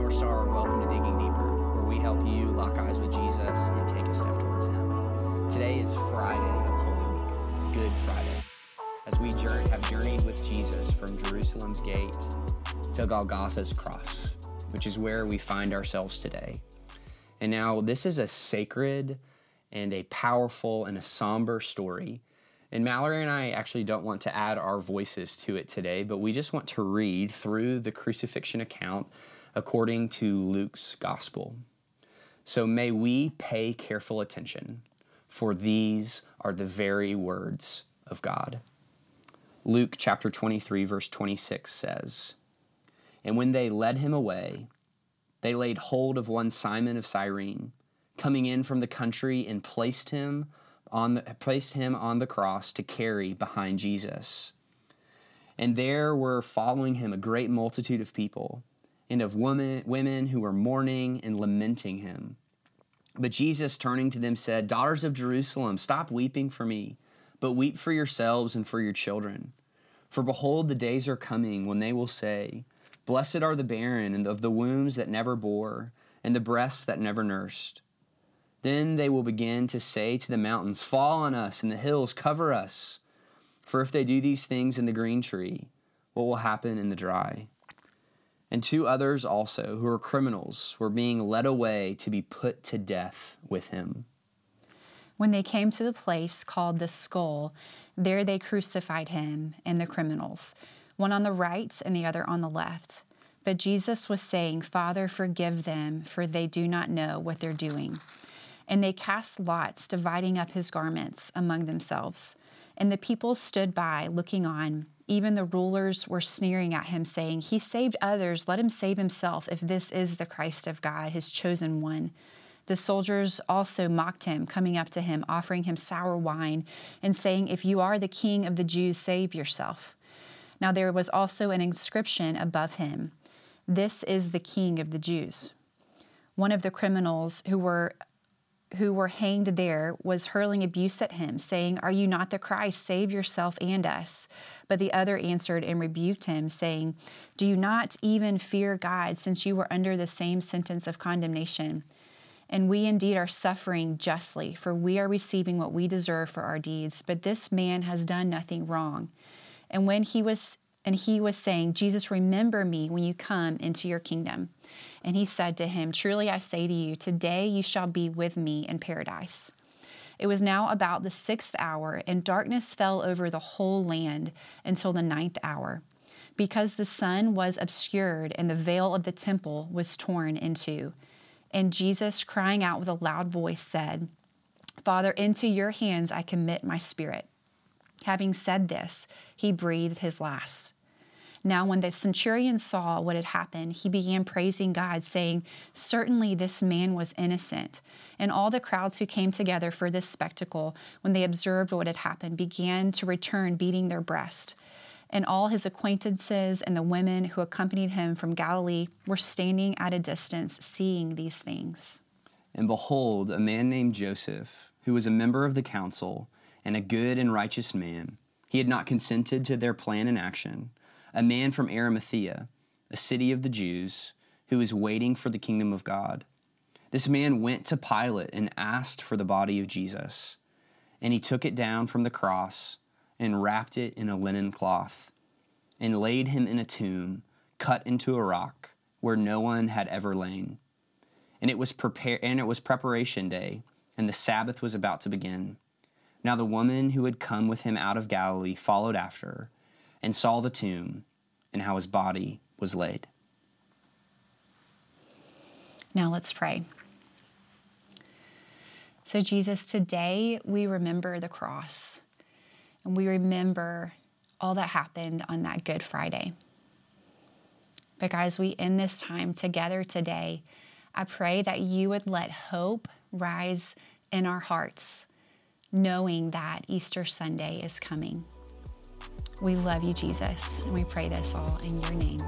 North Star, welcome to Digging Deeper, where we help you lock eyes with Jesus and take a step towards Him. Today is Friday of Holy Week, Good Friday, as we have journeyed with Jesus from Jerusalem's gate to Golgotha's cross, which is where we find ourselves today. And now, this is a sacred and a powerful and a somber story and Mallory and I actually don't want to add our voices to it today, but we just want to read through the crucifixion account according to Luke's gospel. So may we pay careful attention, for these are the very words of God. Luke chapter 23, verse 26 says, And when they led him away, they laid hold of one Simon of Cyrene, coming in from the country, and placed him on the, placed him on the cross to carry behind Jesus. And there were following him a great multitude of people and of women, women who were mourning and lamenting him. But Jesus, turning to them, said, Daughters of Jerusalem, stop weeping for me, but weep for yourselves and for your children. For behold, the days are coming when they will say, Blessed are the barren, and of the wombs that never bore, and the breasts that never nursed. Then they will begin to say to the mountains, Fall on us, and the hills, cover us. For if they do these things in the green tree, what will happen in the dry? And two others also, who were criminals, were being led away to be put to death with him. When they came to the place called the skull, there they crucified him and the criminals, one on the right and the other on the left. But Jesus was saying, Father, forgive them, for they do not know what they're doing. And they cast lots, dividing up his garments among themselves. And the people stood by, looking on. Even the rulers were sneering at him, saying, He saved others, let him save himself, if this is the Christ of God, his chosen one. The soldiers also mocked him, coming up to him, offering him sour wine, and saying, If you are the king of the Jews, save yourself. Now there was also an inscription above him This is the king of the Jews. One of the criminals who were who were hanged there was hurling abuse at him, saying, Are you not the Christ? Save yourself and us. But the other answered and rebuked him, saying, Do you not even fear God, since you were under the same sentence of condemnation? And we indeed are suffering justly, for we are receiving what we deserve for our deeds. But this man has done nothing wrong. And when he was and he was saying, Jesus, remember me when you come into your kingdom. And he said to him, Truly I say to you, today you shall be with me in paradise. It was now about the sixth hour, and darkness fell over the whole land until the ninth hour, because the sun was obscured and the veil of the temple was torn in two. And Jesus, crying out with a loud voice, said, Father, into your hands I commit my spirit. Having said this, he breathed his last. Now, when the centurion saw what had happened, he began praising God, saying, Certainly this man was innocent. And all the crowds who came together for this spectacle, when they observed what had happened, began to return, beating their breast. And all his acquaintances and the women who accompanied him from Galilee were standing at a distance, seeing these things. And behold, a man named Joseph, who was a member of the council, and a good and righteous man, he had not consented to their plan and action a man from Arimathea, a city of the Jews, who was waiting for the kingdom of God. This man went to Pilate and asked for the body of Jesus. And he took it down from the cross and wrapped it in a linen cloth and laid him in a tomb cut into a rock where no one had ever lain. And it was prepare and it was preparation day, and the Sabbath was about to begin. Now the woman who had come with him out of Galilee followed after and saw the tomb and how his body was laid. Now let's pray. So, Jesus, today we remember the cross and we remember all that happened on that Good Friday. But, guys, we end this time together today. I pray that you would let hope rise in our hearts, knowing that Easter Sunday is coming. We love you, Jesus, and we pray this all in your name.